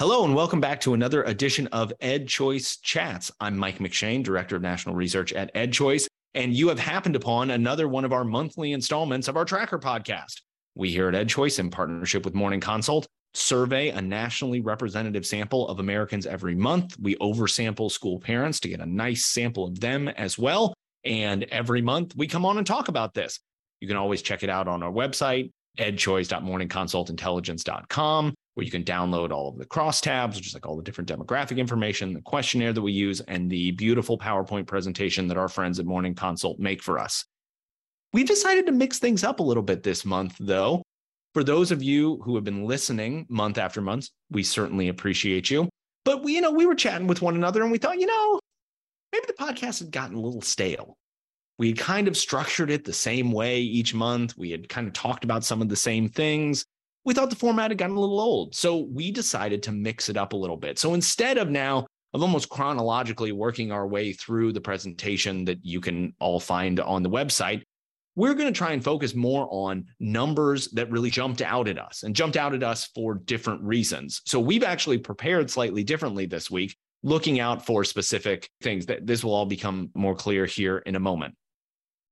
Hello, and welcome back to another edition of Ed Choice Chats. I'm Mike McShane, Director of National Research at Ed Choice, and you have happened upon another one of our monthly installments of our Tracker podcast. We here at Ed Choice, in partnership with Morning Consult, survey a nationally representative sample of Americans every month. We oversample school parents to get a nice sample of them as well. And every month we come on and talk about this. You can always check it out on our website, edchoice.morningconsultintelligence.com where you can download all of the crosstabs, which is like all the different demographic information, the questionnaire that we use, and the beautiful PowerPoint presentation that our friends at Morning Consult make for us. We decided to mix things up a little bit this month, though. For those of you who have been listening month after month, we certainly appreciate you. But we, you know, we were chatting with one another and we thought, you know, maybe the podcast had gotten a little stale. We had kind of structured it the same way each month. We had kind of talked about some of the same things we thought the format had gotten a little old. So we decided to mix it up a little bit. So instead of now of almost chronologically working our way through the presentation that you can all find on the website, we're going to try and focus more on numbers that really jumped out at us and jumped out at us for different reasons. So we've actually prepared slightly differently this week, looking out for specific things that this will all become more clear here in a moment.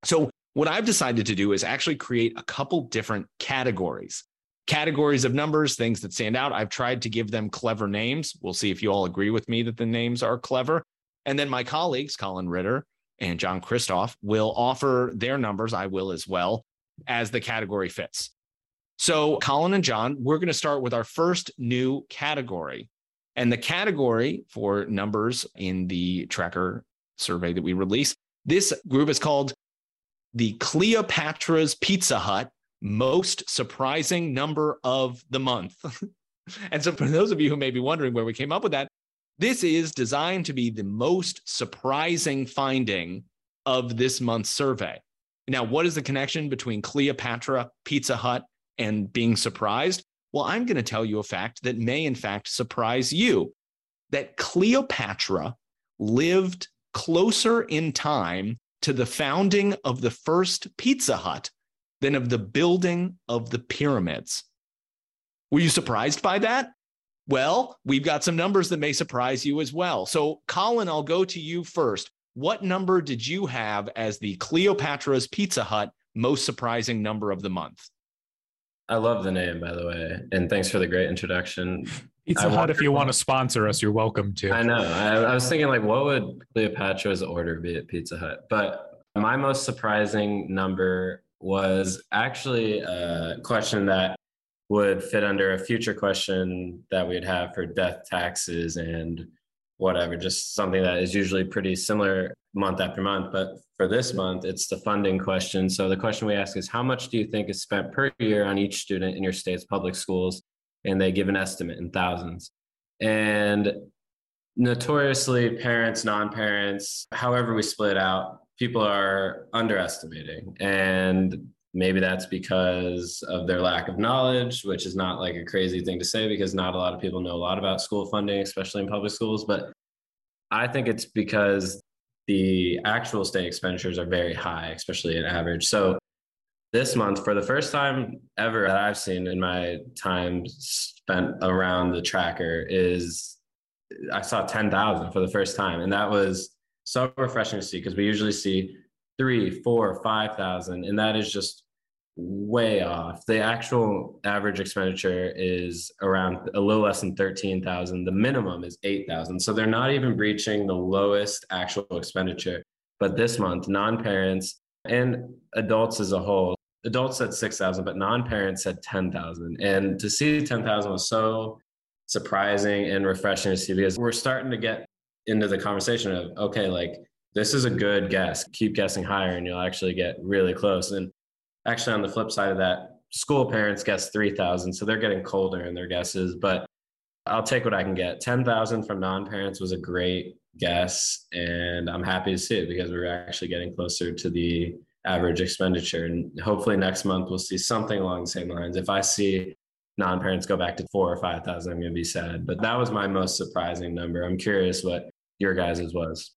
So what I've decided to do is actually create a couple different categories categories of numbers, things that stand out. I've tried to give them clever names. We'll see if you all agree with me that the names are clever. And then my colleagues, Colyn Ritter and John Kristof, will offer their numbers. I will as well as the category fits. So, Colyn and John, we're going to start with our first new category. And the category for numbers in the tracker survey that we release, this group is called the Cleopatra's Pizza Hut most surprising number of the month. and so, for those of you who may be wondering where we came up with that, this is designed to be the most surprising finding of this month's survey. Now, what is the connection between Cleopatra, Pizza Hut, and being surprised? Well, I'm going to tell you a fact that may, in fact, surprise you that Cleopatra lived closer in time to the founding of the first Pizza Hut than of the building of the pyramids. Were you surprised by that? Well, we've got some numbers that may surprise you as well. So, Colyn, I'll go to you first. What number did you have as the Cleopatra's Pizza Hut most surprising number of the month? I love the name, by the way, and thanks for the great introduction. Pizza Hut, if you want to sponsor us, you're welcome to. I know. I, I was thinking, like, what would Cleopatra's order be at Pizza Hut? But my most surprising number was actually a question that would fit under a future question that we'd have for death taxes and whatever, just something that is usually pretty similar month after month. But for this month, it's the funding question. So the question we ask is how much do you think is spent per year on each student in your state's public schools? And they give an estimate in thousands. And notoriously, parents, non parents, however we split out, people are underestimating. And maybe that's because of their lack of knowledge, which is not like a crazy thing to say because not a lot of people know a lot about school funding, especially in public schools. But I think it's because the actual state expenditures are very high, especially at average. So this month, for the first time ever that I've seen in my time spent around the tracker, is I saw 10,000 for the first time. And that was so refreshing to see because we usually see three, four, five thousand, and that is just way off. The actual average expenditure is around a little less than 13,000. The minimum is 8,000. So they're not even breaching the lowest actual expenditure. But this month, non parents and adults as a whole, adults said 6,000, but non parents said 10,000. And to see 10,000 was so surprising and refreshing to see because we're starting to get into the conversation of okay like this is a good guess. Keep guessing higher and you'll actually get really close. And actually on the flip side of that school parents guess 3000 so they're getting colder in their guesses but i'll take what i can get. 10000 from non-parents was a great guess and i'm happy to see it because we're actually getting closer to the average expenditure. And hopefully next month we'll see something along the same lines. If i see non-parents go back to four or five thousand i'm going to be sad but that was my most surprising number. I'm curious what your guys's was.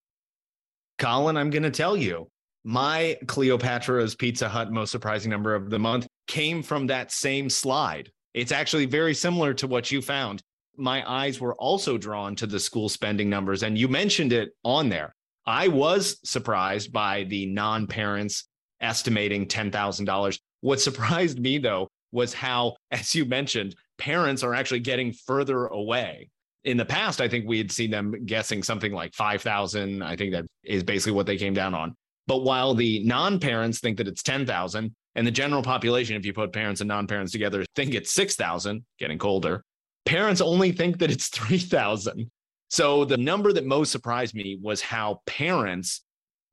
Colyn, I'm going to tell you, my Cleopatra's Pizza Hut most surprising number of the month came from that same slide. It's actually very similar to what you found. my eyes were also drawn to the school spending numbers. And you mentioned it on there. I was surprised by the non parents estimating $10,000. What surprised me, though, was how, as you mentioned, parents are actually getting further away. In the past, I think we had seen them guessing something like 5,000. I think that is basically what they came down on. But while the non parents think that it's 10,000, and the general population, if you put parents and non parents together, think it's 6,000, getting colder, parents only think that it's 3,000. So the number that most surprised me was how parents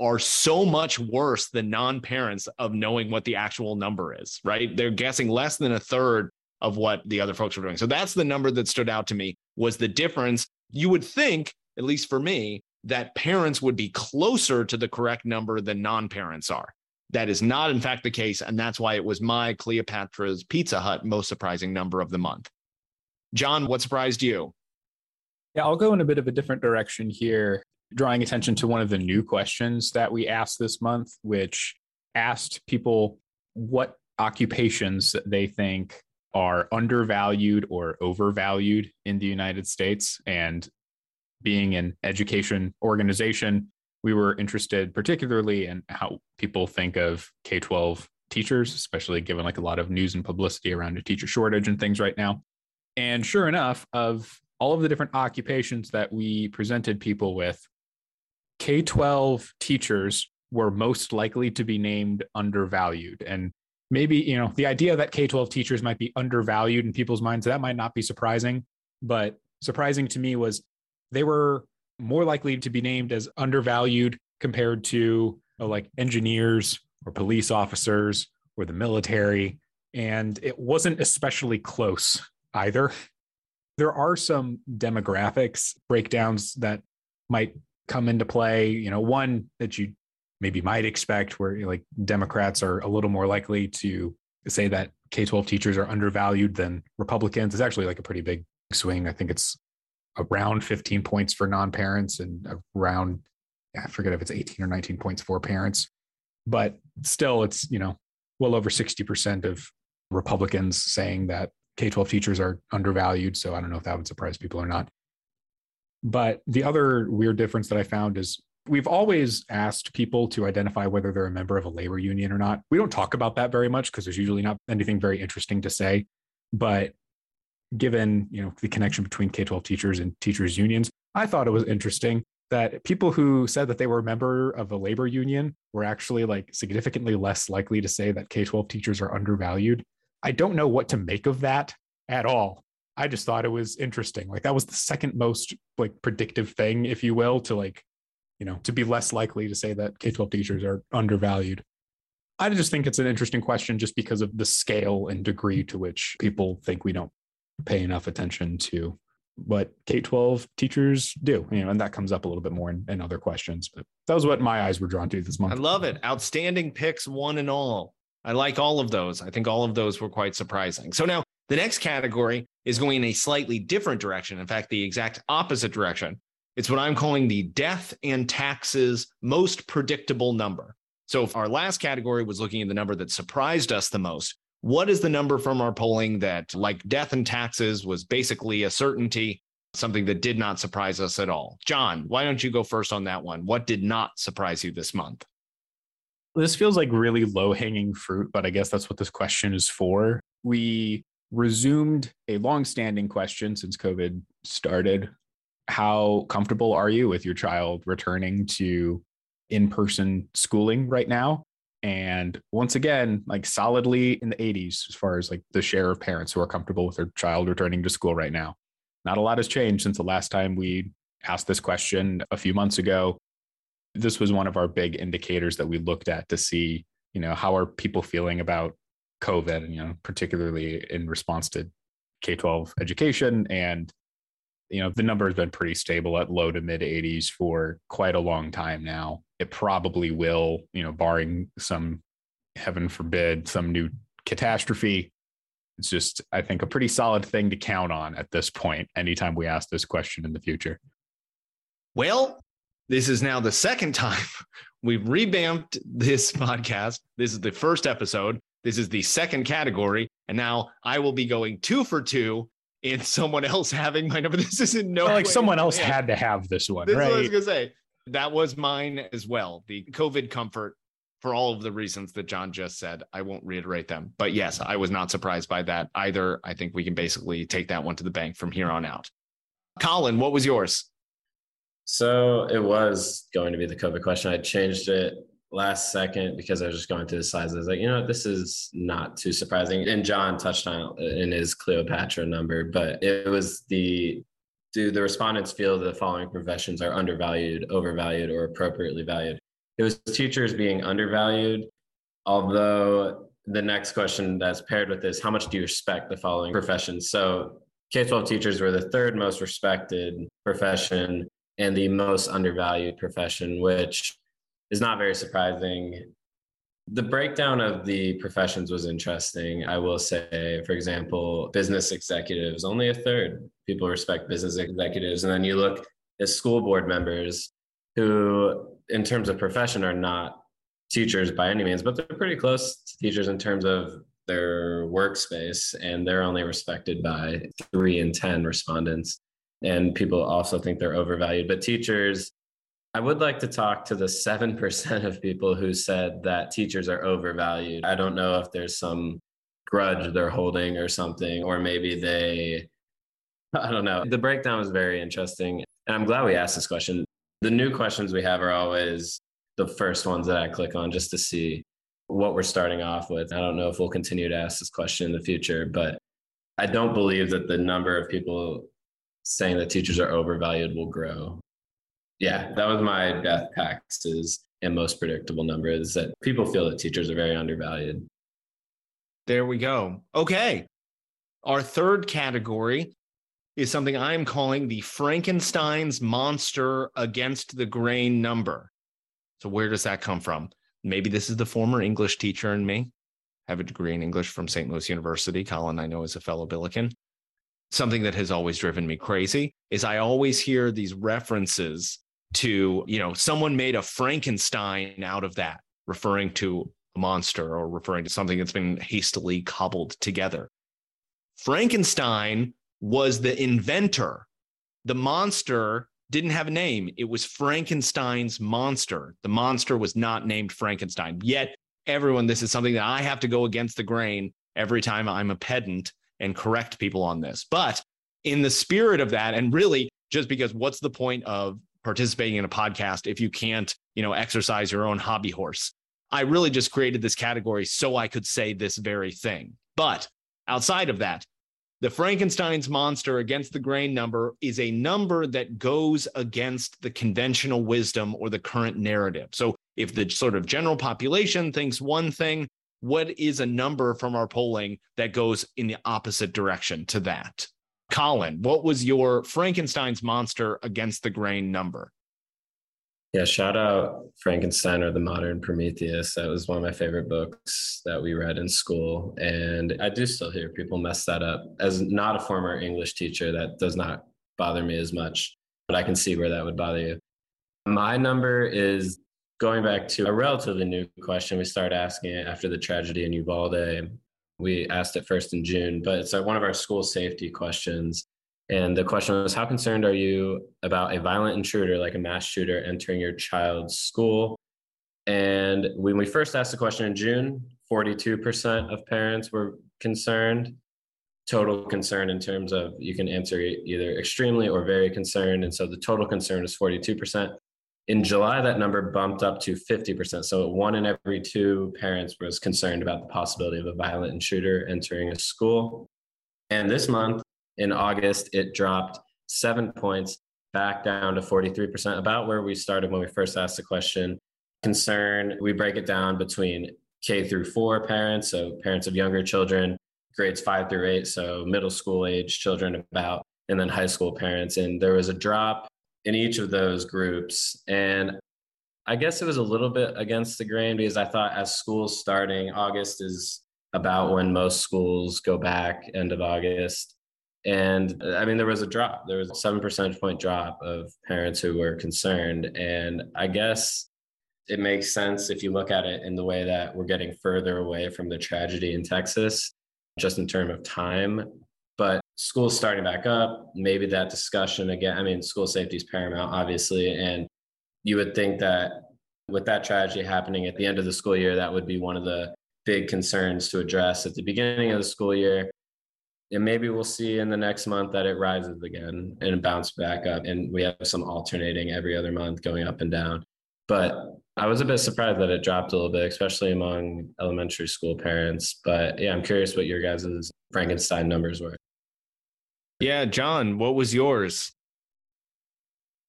are so much worse than non-parents of knowing what the actual number is, right? They're guessing less than a third of what the other folks were doing. So that's the number that stood out to me was the difference. You would think, at least for me, that parents would be closer to the correct number than non-parents are. That is not, in fact, the case. And that's why it was my Cleopatra's Pizza Hut most surprising number of the month. John, what surprised you? Yeah, I'll go in a bit of a different direction here drawing attention to one of the new questions that we asked this month, which asked people what occupations they think are undervalued or overvalued in the United States. And being an education organization, we were interested particularly in how people think of K 12 teachers, especially given like a lot of news and publicity around a teacher shortage and things right now. And sure enough, of all of the different occupations that we presented people with, K 12 teachers were most likely to be named undervalued. And maybe, you know, the idea that K 12 teachers might be undervalued in people's minds, that might not be surprising. But surprising to me was they were more likely to be named as undervalued compared to like engineers or police officers or the military. And it wasn't especially close either. There are some demographics breakdowns that might come into play. You know, one that you maybe might expect where like Democrats are a little more likely to say that K 12 teachers are undervalued than Republicans is actually like a pretty big swing. I think it's around 15 points for non parents and around, I forget if it's 18 or 19 points for parents. But still, it's, you know, well over 60% of Republicans saying that K 12 teachers are undervalued. So I don't know if that would surprise people or not. But the other weird difference that I found is we've always asked people to identify whether they're a member of a labor union or not. We don't talk about that very much because there's usually not anything very interesting to say. But given you know the connection between K-12 teachers and teachers unions, I thought it was interesting that people who said that they were a member of a labor union were actually like significantly less likely to say that K-12 teachers are undervalued. I don't know what to make of that at all. I just thought it was interesting. Like that was the second most like predictive thing, if you will, to like, you know, to be less likely to say that K 12 teachers are undervalued. I just think it's an interesting question just because of the scale and degree to which people think we don't pay enough attention to what K 12 teachers do, you know, and that comes up a little bit more in, in other questions. But that was what my eyes were drawn to this month. I love it. Outstanding picks, one and all. I like all of those. I think all of those were quite surprising. So now the next category is going in a slightly different direction. In fact, the exact opposite direction. It's what I'm calling the death and taxes most predictable number. So, if our last category was looking at the number that surprised us the most, what is the number from our polling that, like death and taxes, was basically a certainty, something that did not surprise us at all? John, why don't you go first on that one? What did not surprise you this month? This feels like really low hanging fruit, but I guess that's what this question is for. We resumed a long-standing question since COVID started. How comfortable are you with your child returning to in-person schooling right now? And once again, like solidly in the 80s as far as like the share of parents who are comfortable with their child returning to school right now. Not a lot has changed since the last time we asked this question a few months ago. This was one of our big indicators that we looked at to see, you know, how are people feeling about COVID, and, you know, particularly in response to K 12 education. And, you know, the number has been pretty stable at low to mid 80s for quite a long time now. It probably will, you know, barring some, heaven forbid, some new catastrophe. It's just, I think, a pretty solid thing to count on at this point, anytime we ask this question in the future. Well, this is now the second time we've revamped this podcast. This is the first episode. This is the second category. And now I will be going two for two in someone else having my number. This isn't no like way- someone else had to have this one, This is what I was gonna say. That was mine as well. The COVID comfort for all of the reasons that John just said. I won't reiterate them. But yes, I was not surprised by that either. I think we can basically take that one to the bank from here on out. Colyn, what was yours? So it was going to be the COVID question. I changed it last second because I was just going through the slides. I was like, you know, this is not too surprising. And John touched on it in his Cleopatra number, but it was the do the respondents feel the following professions are undervalued, overvalued, or appropriately valued? It was teachers being undervalued, although the next question that's paired with this, how much do you respect the following professions? So K 12 teachers were the third most respected profession and the most undervalued profession, which is not very surprising. The breakdown of the professions was interesting. I will say, for example, business executives, only a third people respect business executives. And then you look at school board members who, in terms of profession, are not teachers by any means, but they're pretty close to teachers in terms of their workspace. And they're only respected by three in 10 respondents and people also think they're overvalued. But teachers, I would like to talk to the 7% of people who said that teachers are overvalued. I don't know if there's some grudge they're holding or something, or maybe they, I don't know. The breakdown was very interesting. And I'm glad we asked this question. The new questions we have are always the first ones that I click on just to see what we're starting off with. I don't know if we'll continue to ask this question in the future, but I don't believe that the number of people saying that teachers are overvalued will grow. Yeah, that was my death taxes and most predictable number is that people feel that teachers are very undervalued. There we go. Okay. Our third category is something I'm calling the Frankenstein's monster against the grain number. So, where does that come from? Maybe this is the former English teacher in me. I have a degree in English from St. Louis University. Colyn, I know, is a fellow Billiken. Something that has always driven me crazy is I always hear these references to, you know, someone made a Frankenstein out of that, referring to a monster or referring to something that's been hastily cobbled together. Frankenstein was the inventor. The monster didn't have a name. It was Frankenstein's monster. The monster was not named Frankenstein. Yet, everyone, this is something that I have to go against the grain every time I'm a pedant and correct people on this. But in the spirit of that, and really just because what's the point of participating in a podcast if you can't, you know, exercise your own hobby horse? I really just created this category so I could say this very thing. But outside of that, the Frankenstein's monster against the grain number is a number that goes against the conventional wisdom or the current narrative. So if the sort of general population thinks one thing, what is a number from our polling that goes in the opposite direction to that? Colyn, what was your Frankenstein's monster against the grain number? Yeah, shout out Frankenstein or the Modern Prometheus. That was one of my favorite books that we read in school. And I do still hear people mess that up. As not a former English teacher, that does not bother me as much, but I can see where that would bother you. My number is going back to a relatively new question. We started asking it after the tragedy in Uvalde. We asked it first in June, but it's one of our school safety questions. And the question was How concerned are you about a violent intruder like a mass shooter entering your child's school? And when we first asked the question in June, 42% of parents were concerned. Total concern in terms of you can answer either extremely or very concerned. And so the total concern is 42%. In July, that number bumped up to 50%. So one in every two parents was concerned about the possibility of a violent intruder entering a school. And this month, in August, it dropped seven points back down to 43%, about where we started when we first asked the question. Concern, we break it down between K through four parents, so parents of younger children, grades five through eight, so middle school age children about, and then high school parents. And there was a drop in each of those groups. And I guess it was a little bit against the grain because I thought as schools starting, August is about when most schools go back, end of August. And I mean, there was a drop. There was a seven percentage point drop of parents who were concerned. And I guess it makes sense if you look at it in the way that we're getting further away from the tragedy in Texas, just in terms of time. School's starting back up, maybe that discussion again. I mean, school safety is paramount, obviously. And you would think that with that tragedy happening at the end of the school year, that would be one of the big concerns to address at the beginning of the school year. And maybe we'll see in the next month that it rises again and bounce back up. And we have some alternating every other month going up and down. But I was a bit surprised that it dropped a little bit, especially among elementary school parents. But yeah, I'm curious what your guys' Frankenstein numbers were. Yeah, John, what was yours?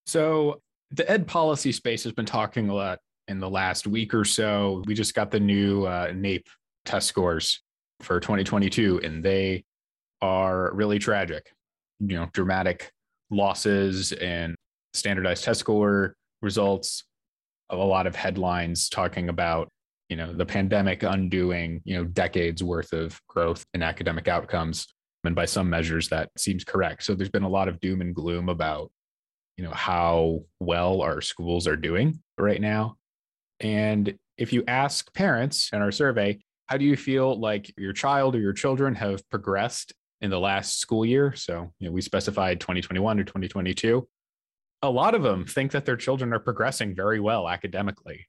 So the ed policy space has been talking a lot in the last week or so. We just got the new uh, NAEP test scores for 2022, and they are really tragic. You know, dramatic losses and standardized test score results. A lot of headlines talking about you know the pandemic undoing you know decades worth of growth in academic outcomes and by some measures that seems correct. So there's been a lot of doom and gloom about you know how well our schools are doing right now. And if you ask parents in our survey how do you feel like your child or your children have progressed in the last school year? So you know we specified 2021 or 2022 a lot of them think that their children are progressing very well academically.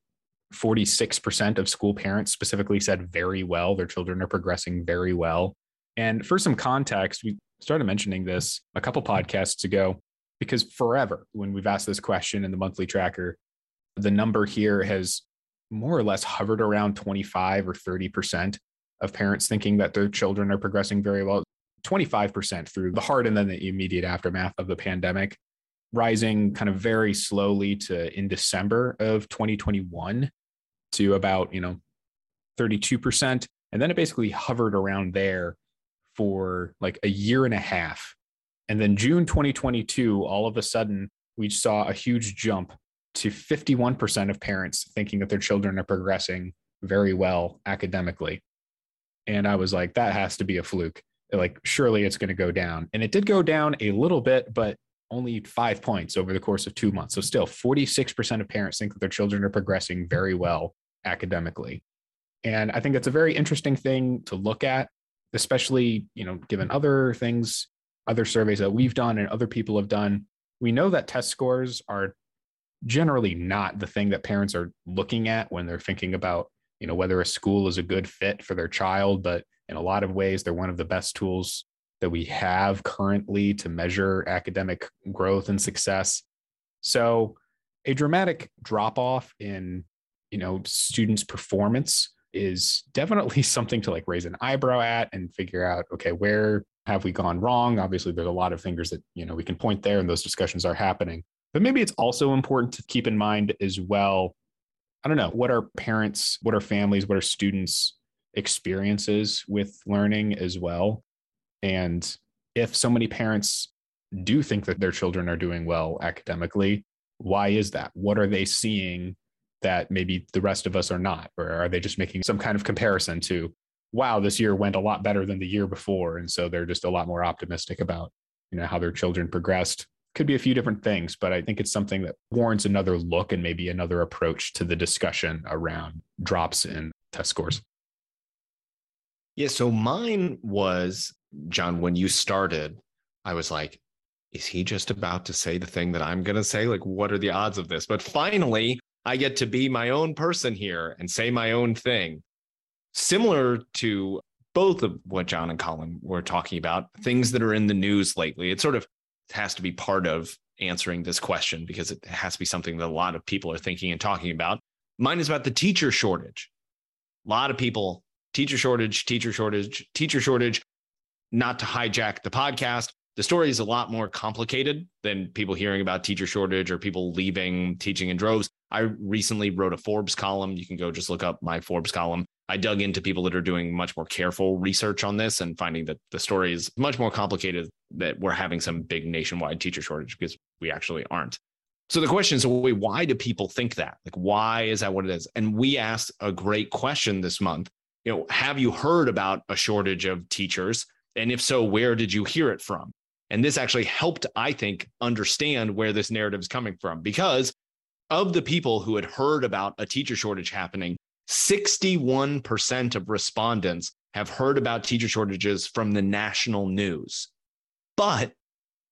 46% of school parents specifically said very well. Their children are progressing very well and for some context, we started mentioning this a couple podcasts ago because forever, when we've asked this question in the monthly tracker, the number here has more or less hovered around 25 or 30% of parents thinking that their children are progressing very well. 25% through the hard and then the immediate aftermath of the pandemic, rising kind of very slowly to in December of 2021 to about, you know, 32%. And then it basically hovered around there for like a year and a half. And then June 2022, all of a sudden, we saw a huge jump to 51% of parents thinking that their children are progressing very well academically. And I was like, that has to be a fluke. Like, surely it's going to go down. And it did go down a little bit, but only five points over the course of two months. So, still, 46% of parents think that their children are progressing very well academically. And I think that's a very interesting thing to look at especially you know given other things other surveys that we've done and other people have done we know that test scores are generally not the thing that parents are looking at when they're thinking about you know whether a school is a good fit for their child but in a lot of ways they're one of the best tools that we have currently to measure academic growth and success. So a dramatic drop off in you know students performance is definitely something to like raise an eyebrow at and figure out okay where have we gone wrong? Obviously there's a lot of fingers that you know we can point there and those discussions are happening. But maybe it's also important to keep in mind as well i don't know what are parents what are families what are students experiences with learning as well. And if so many parents do think that their children are doing well academically why is that? What are they seeing that maybe the rest of us are not? Or are they just making some kind of comparison to, wow, this year went a lot better than the year before. And so they're just a lot more optimistic about, you know, how their children progressed. Could be a few different things, but I think it's something that warrants another look and maybe another approach to the discussion around drops in test scores. Yeah. So mine was, John, when you started, I was like, is he just about to say the thing that I'm going to say? Like, what are the odds of this? But finally, I get to be my own person here and say my own thing. Similar to both of what John and Colyn were talking about, things that are in the news lately. It sort of has to be part of answering this question because it has to be something that a lot of people are thinking and talking about. Mine is about the teacher shortage. A lot of people, teacher shortage, teacher shortage, teacher shortage. Not to hijack the podcast, the story is a lot more complicated than people hearing about teacher shortage or people leaving teaching in droves. I recently wrote a Forbes column. You can go just look up my Forbes column. I dug into people that are doing much more careful research on this and finding that the story is much more complicated that we're having some big nationwide teacher shortage because we actually aren't. So the question is, wait, why do people think that? Like, why is that what it is? And we asked a great question this month. You know, have you heard about a shortage of teachers? And if so, where did you hear it from? And this actually helped, I think, understand where this narrative is coming from because of the people who had heard about a teacher shortage happening, 61% of respondents have heard about teacher shortages from the national news. but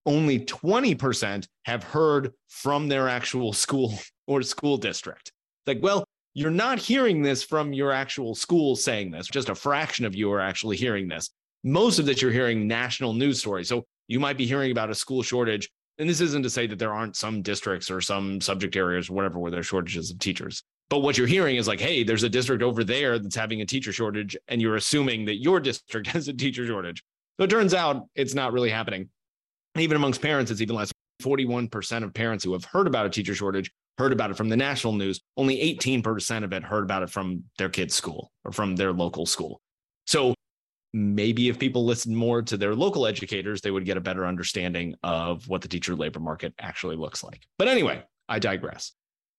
only 20% have heard from their actual school or school district. Like, well, you're not hearing this from your actual school saying this. Just a fraction of you are actually hearing this. Most of this you're hearing national news stories. So you might be hearing about a school shortage. And this isn't to say that there aren't some districts or some subject areas or whatever where there's shortages of teachers. But what you're hearing is like, hey, there's a district over there that's having a teacher shortage, and you're assuming that your district has a teacher shortage. So it turns out it's not really happening. Even amongst parents, it's even less. 41% of parents who have heard about a teacher shortage heard about it from the national news. Only 18% of it heard about it from their kid's school or from their local school. So maybe if people listen more to their local educators, they would get a better understanding of what the teacher labor market actually looks like. But anyway, I digress.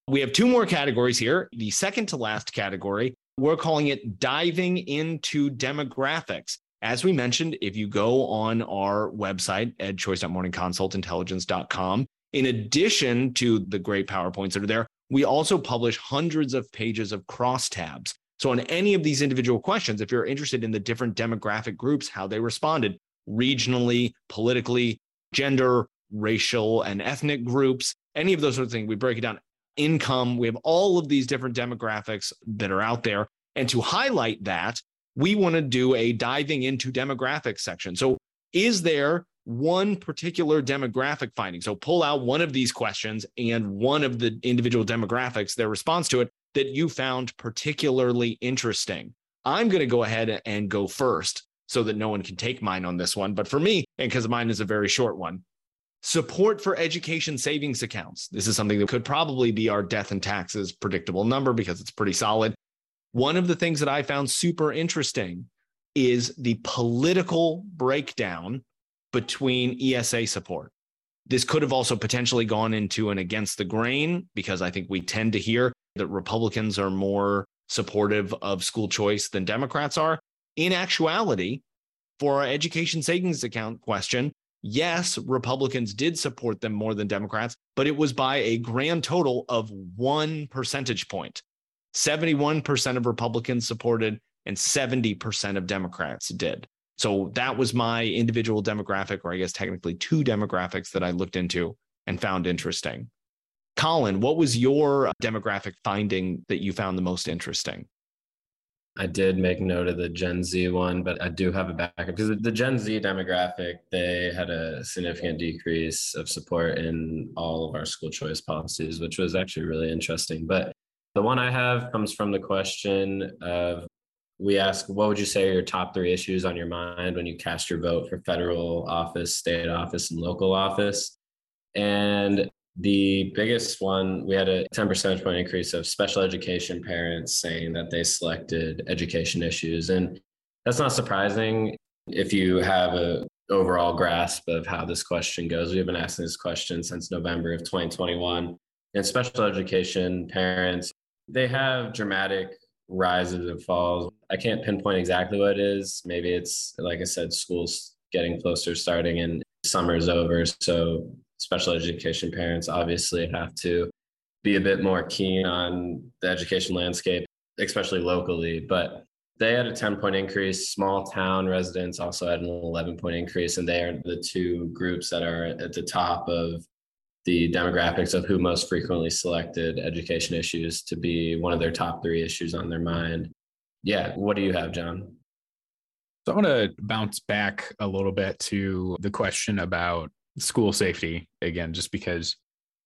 We have two more categories here. The second to last category, we're calling it diving into demographics. As we mentioned, if you go on our website, edchoice.morningconsultintelligence.com, in addition to the great PowerPoints that are there, we also publish hundreds of pages of crosstabs. So, on any of these individual questions, if you're interested in the different demographic groups, how they responded regionally, politically, gender, racial, and ethnic groups, any of those sort of things, we break it down. Income, we have all of these different demographics that are out there. And to highlight that, we want to do a diving into demographics section. So, is there one particular demographic finding? So, pull out one of these questions and one of the individual demographics, their response to it that you found particularly interesting. I'm going to go ahead and go first so that no one can take mine on this one. But for me, and because mine is a very short one, support for education savings accounts. This is something that could probably be our death and taxes predictable number because it's pretty solid. One of the things that I found super interesting is the political breakdown between ESA support. This could have also potentially gone into an against the grain because I think we tend to hear that Republicans are more supportive of school choice than Democrats are. In actuality, for our education savings account question, yes, Republicans did support them more than Democrats, but it was by a grand total of one percentage point. 71% of Republicans supported and 70% of Democrats did. So that was my individual demographic, or I guess technically two demographics that I looked into and found interesting. Colyn, what was your demographic finding that you found the most interesting? I did make note of the Gen Z one, but I do have a backup because the Gen Z demographic, they had a significant decrease of support in all of our school choice policies, which was actually really interesting. But the one I have comes from the question of we ask, what would you say are your top three issues on your mind when you cast your vote for federal office, state office, and local office? And the biggest one, we had a 10 percentage point increase of special education parents saying that they selected education issues. And that's not surprising if you have a overall grasp of how this question goes. We've been asking this question since November of 2021. And special education parents they have dramatic rises and falls. I can't pinpoint exactly what it is. Maybe it's, like I said, school's getting closer starting and summer's over. So special education parents obviously have to be a bit more keen on the education landscape, especially locally. But they had a 10 point increase. Small town residents also had an 11 point increase. And they are the two groups that are at the top of the demographics of who most frequently selected education issues to be one of their top three issues on their mind. Yeah. What do you have, John? So I want to bounce back a little bit to the question about school safety again, just because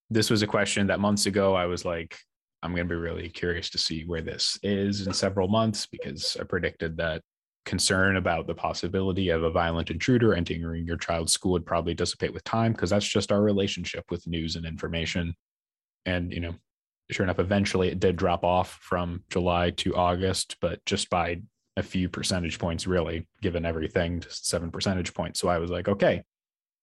this was a question that months ago I was like, I'm going to be really curious to see where this is in several months because I predicted that concern about the possibility of a violent intruder entering your child's school would probably dissipate with time because that's just our relationship with news and information. And, you know, sure enough, eventually it did drop off from July to August, but just by a few percentage points, really, given everything, just seven percentage points. So I was like, okay,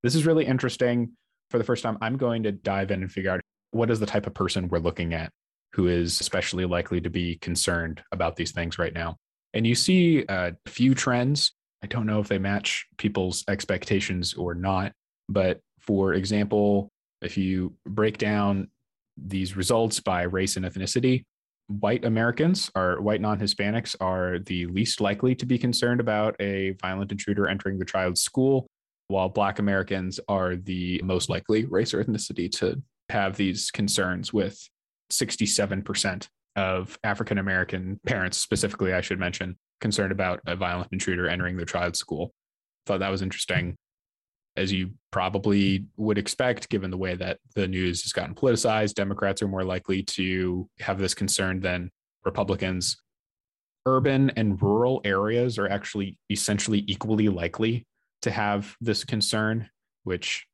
this is really interesting. For the first time, I'm going to dive in and figure out what is the type of person we're looking at who is especially likely to be concerned about these things right now. And you see a few trends. I don't know if they match people's expectations or not. But for example, if you break down these results by race and ethnicity, white Americans or white non Hispanics are the least likely to be concerned about a violent intruder entering the child's school, while Black Americans are the most likely race or ethnicity to have these concerns, with 67% of African American parents, specifically, I should mention, concerned about a violent intruder entering their child's school. Thought that was interesting, as you probably would expect, given the way that the news has gotten politicized. Democrats are more likely to have this concern than Republicans. Urban and rural areas are actually essentially equally likely to have this concern, which,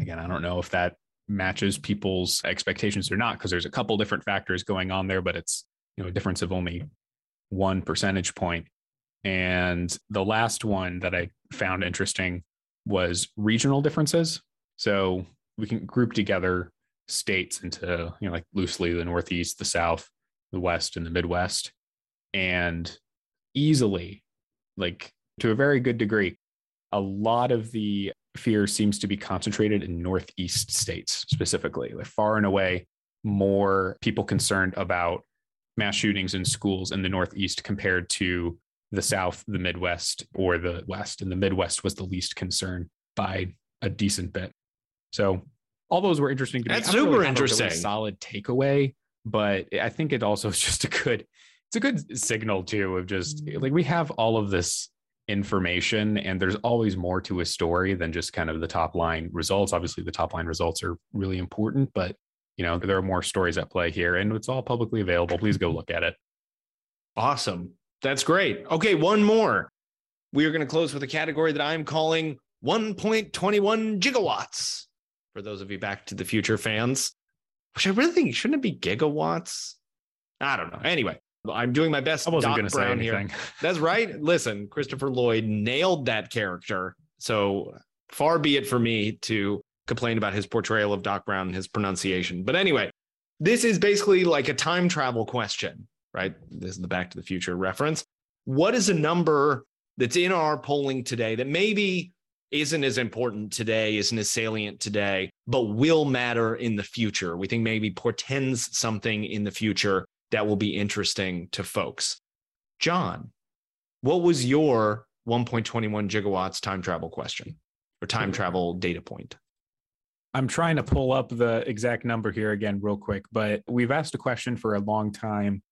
again, I don't know if that matches people's expectations or not because there's a couple different factors going on there but it's you know a difference of only one percentage point. and the last one that i found interesting was regional differences so we can group together states into you know like loosely the northeast the south the west and the midwest and easily like to a very good degree a lot of the fear seems to be concentrated in Northeast states specifically, like far and away more people concerned about mass shootings in schools in the Northeast compared to the South, the Midwest, or the West. And the Midwest was the least concerned by a decent bit. So all those were interesting to me. That's super really interesting. Really solid takeaway, but I think it also is just a good, it's a good signal too of just mm. like we have all of this information and there's always more to a story than just kind of the top line results. Obviously the top line results are really important but you know there are more stories at play here and it's all publicly available. Please go look at it. Awesome. That's great. Okay one more. We are going to close with a category that i'm calling 1.21 gigawatts. For those of you back to the future fans which i really think shouldn't it be gigawatts? I don't know. Anyway I'm doing my best. I wasn't going to say anything. Here. That's right. Listen, Christopher Lloyd nailed that character. So far be it for me to complain about his portrayal of Doc Brown and his pronunciation. But anyway, this is basically like a time travel question, right? This is the Back to the Future reference. What is a number that's in our polling today that maybe isn't as important today, isn't as salient today, but will matter in the future? We think maybe portends something in the future that will be interesting to folks. John, what was your 1.21 gigawatts time travel question or time travel data point? I'm trying to pull up the exact number here again, real quick, but we've asked a question for a long time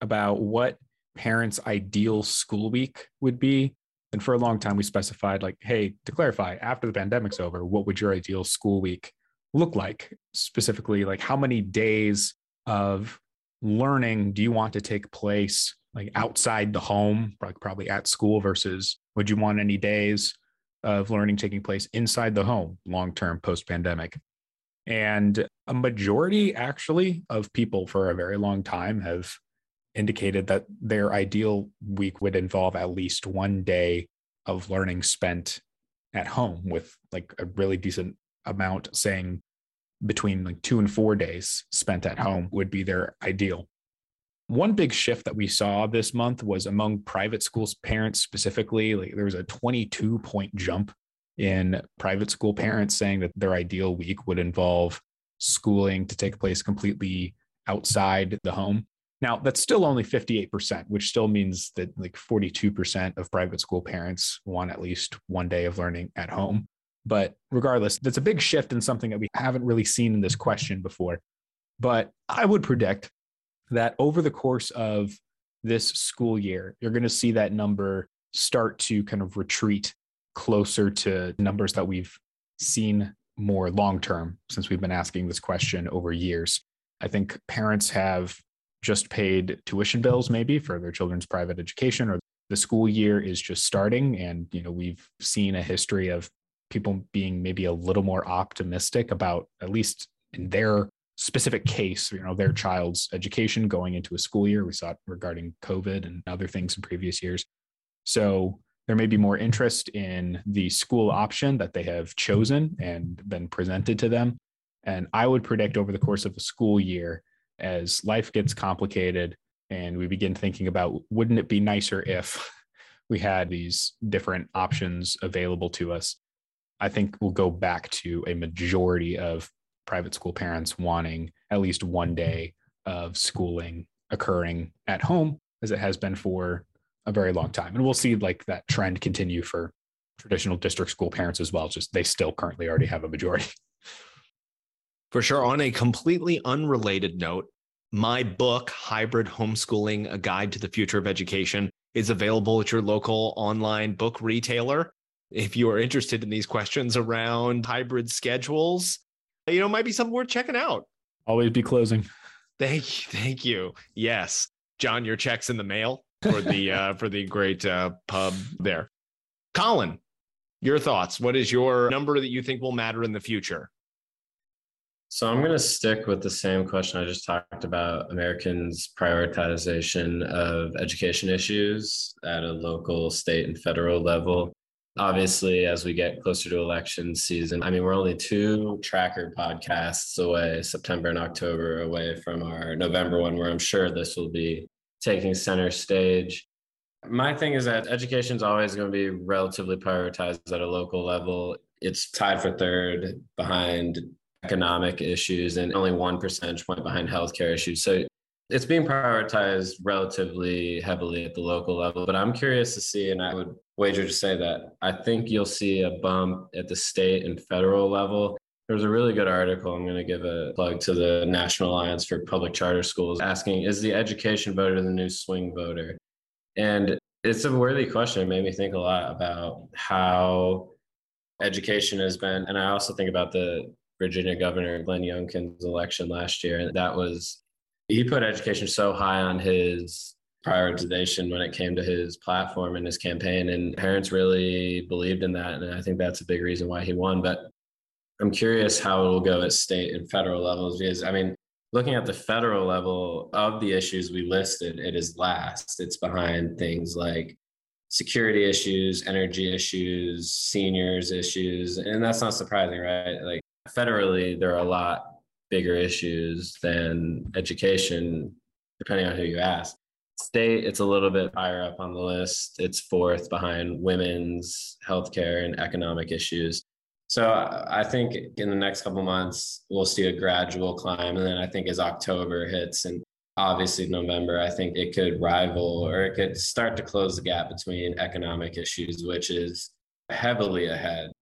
about what parents' ideal school week would be. And for a long time, we specified, like, hey, to clarify, after the pandemic's over, what would your ideal school week look like? Specifically, like, how many days of learning do you want to take place like outside the home, like probably at school, versus would you want any days of learning taking place inside the home long term post pandemic? And a majority, actually, of people for a very long time have indicated that their ideal week would involve at least one day of learning spent at home, with like a really decent amount saying between like two and four days spent at home would be their ideal. One big shift that we saw this month was among private schools parents specifically. Like there was a 22 point jump in private school parents saying that their ideal week would involve schooling to take place completely outside the home. Now, that's still only 58%, which still means that like 42% of private school parents want at least one day of learning at home. But regardless, that's a big shift in something that we haven't really seen in this question before. But I would predict that over the course of this school year, you're going to see that number start to kind of retreat closer to numbers that we've seen more long term since we've been asking this question over years. I think parents have just paid tuition bills maybe for their children's private education or the school year is just starting and you know we've seen a history of people being maybe a little more optimistic about at least in their specific case, you know, their child's education going into a school year. We saw it regarding COVID and other things in previous years. So there may be more interest in the school option that they have chosen and been presented to them. And I would predict over the course of a school year, as life gets complicated and we begin thinking about wouldn't it be nicer if we had these different options available to us I think we'll go back to a majority of private school parents wanting at least one mm-hmm. day of schooling occurring at home as it has been for a very long time. And we'll see like that trend continue for traditional district school parents as well. Just they still currently already have a majority. For sure. On a completely unrelated note, my book, Hybrid Homeschooling A Guide to the Future of Education, is available at your local online book retailer. If you are interested in these questions around hybrid schedules, you know, might be something worth checking out. Always be closing. Thank you. Thank you. Yes. John, your check's in the mail for the uh, for the great uh, pub there. Colyn, your thoughts. What is your number that you think will matter in the future? So I'm going to stick with the same question I just talked about Americans' prioritization of education issues at a local, state, and federal level. Obviously, as we get closer to election season, I mean, we're only two tracker podcasts away, September and October away from our November one, where I'm sure this will be taking center stage. My thing is that education is always going to be relatively prioritized at a local level. It's tied for third behind economic issues and only one percentage point behind healthcare issues. So it's being prioritized relatively heavily at the local level. But I'm curious to see, and I would wager to say that I think you'll see a bump at the state and federal level. There's a really good article. I'm going to give a plug to the National Alliance for Public Charter Schools asking Is the education voter the new swing voter? And it's a worthy question. It made me think a lot about how education has been. And I also think about the Virginia Governor Glenn Youngkin's election last year. And that was, he put education so high on his prioritization when it came to his platform and his campaign. And parents really believed in that. And I think that's a big reason why he won. But I'm curious how it will go at state and federal levels because, I mean, looking at the federal level of the issues we listed, it is last. It's behind things like security issues, energy issues, seniors issues. And that's not surprising, right? Like federally, there are a lot bigger issues than education, depending on who you ask. State, it's a little bit higher up on the list. It's fourth behind women's healthcare and economic issues. So I think in the next couple months, we'll see a gradual climb. And then I think as October hits and obviously November, I think it could rival or it could start to close the gap between economic issues, which is heavily ahead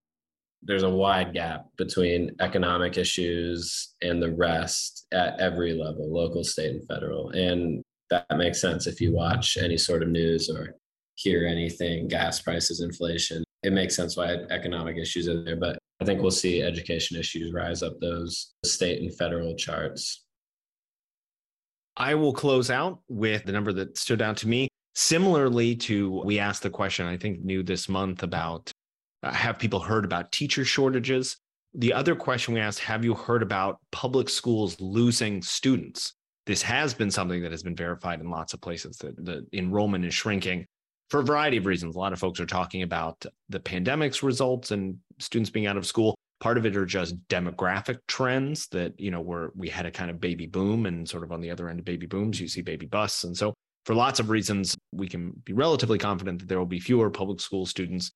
there's a wide gap between economic issues and the rest at every level local state and federal. And that makes sense if you watch any sort of news or hear anything gas prices inflation it makes sense why economic issues are there. But i think we'll see education issues rise up those state and federal charts. I will close out with the number that stood out to me. Similarly to we asked the question i think new this month about uh, have people heard about teacher shortages? The other question we asked Have you heard about public schools losing students? This has been something that has been verified in lots of places that the enrollment is shrinking for a variety of reasons. A lot of folks are talking about the pandemic's results and students being out of school. Part of it are just demographic trends that, you know, where we had a kind of baby boom and sort of on the other end of baby booms, you see baby busts. And so for lots of reasons, we can be relatively confident that there will be fewer public school students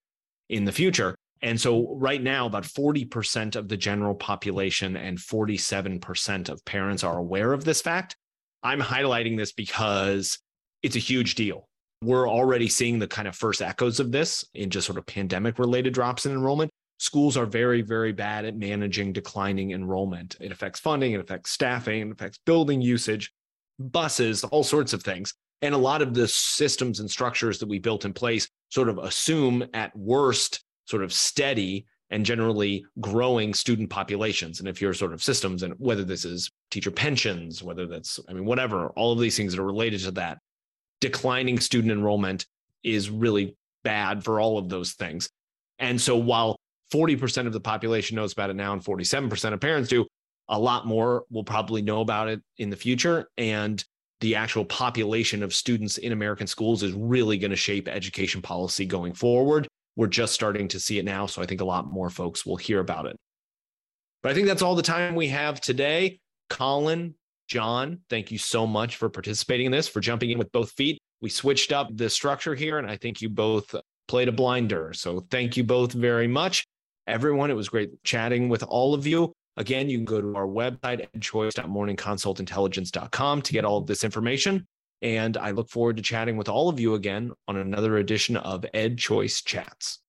in the future. And so, right now, about 40% of the general population and 47% of parents are aware of this fact. I'm highlighting this because it's a huge deal. We're already seeing the kind of first echoes of this in just sort of pandemic related drops in enrollment. Schools are very, very bad at managing declining enrollment. It affects funding, it affects staffing, it affects building usage, buses, all sorts of things. And a lot of the systems and structures that we built in place sort of assume at worst sort of steady and generally growing student populations. And if you're sort of systems and whether this is teacher pensions, whether that's, I mean, whatever, all of these things that are related to that, declining student enrollment is really bad for all of those things. And so while 40% of the population knows about it now and 47% of parents do, a lot more will probably know about it in the future. And the actual population of students in American schools is really going to shape education policy going forward. We're just starting to see it now. So I think a lot more folks will hear about it. But I think that's all the time we have today. Colyn, John, thank you so much for participating in this, for jumping in with both feet. We switched up the structure here, and I think you both played a blinder. So thank you both very much. Everyone, it was great chatting with all of you. Again, you can go to our website, edchoice.morningconsultintelligence.com to get all of this information. And I look forward to chatting with all of you again on another edition of EdChoice Chats.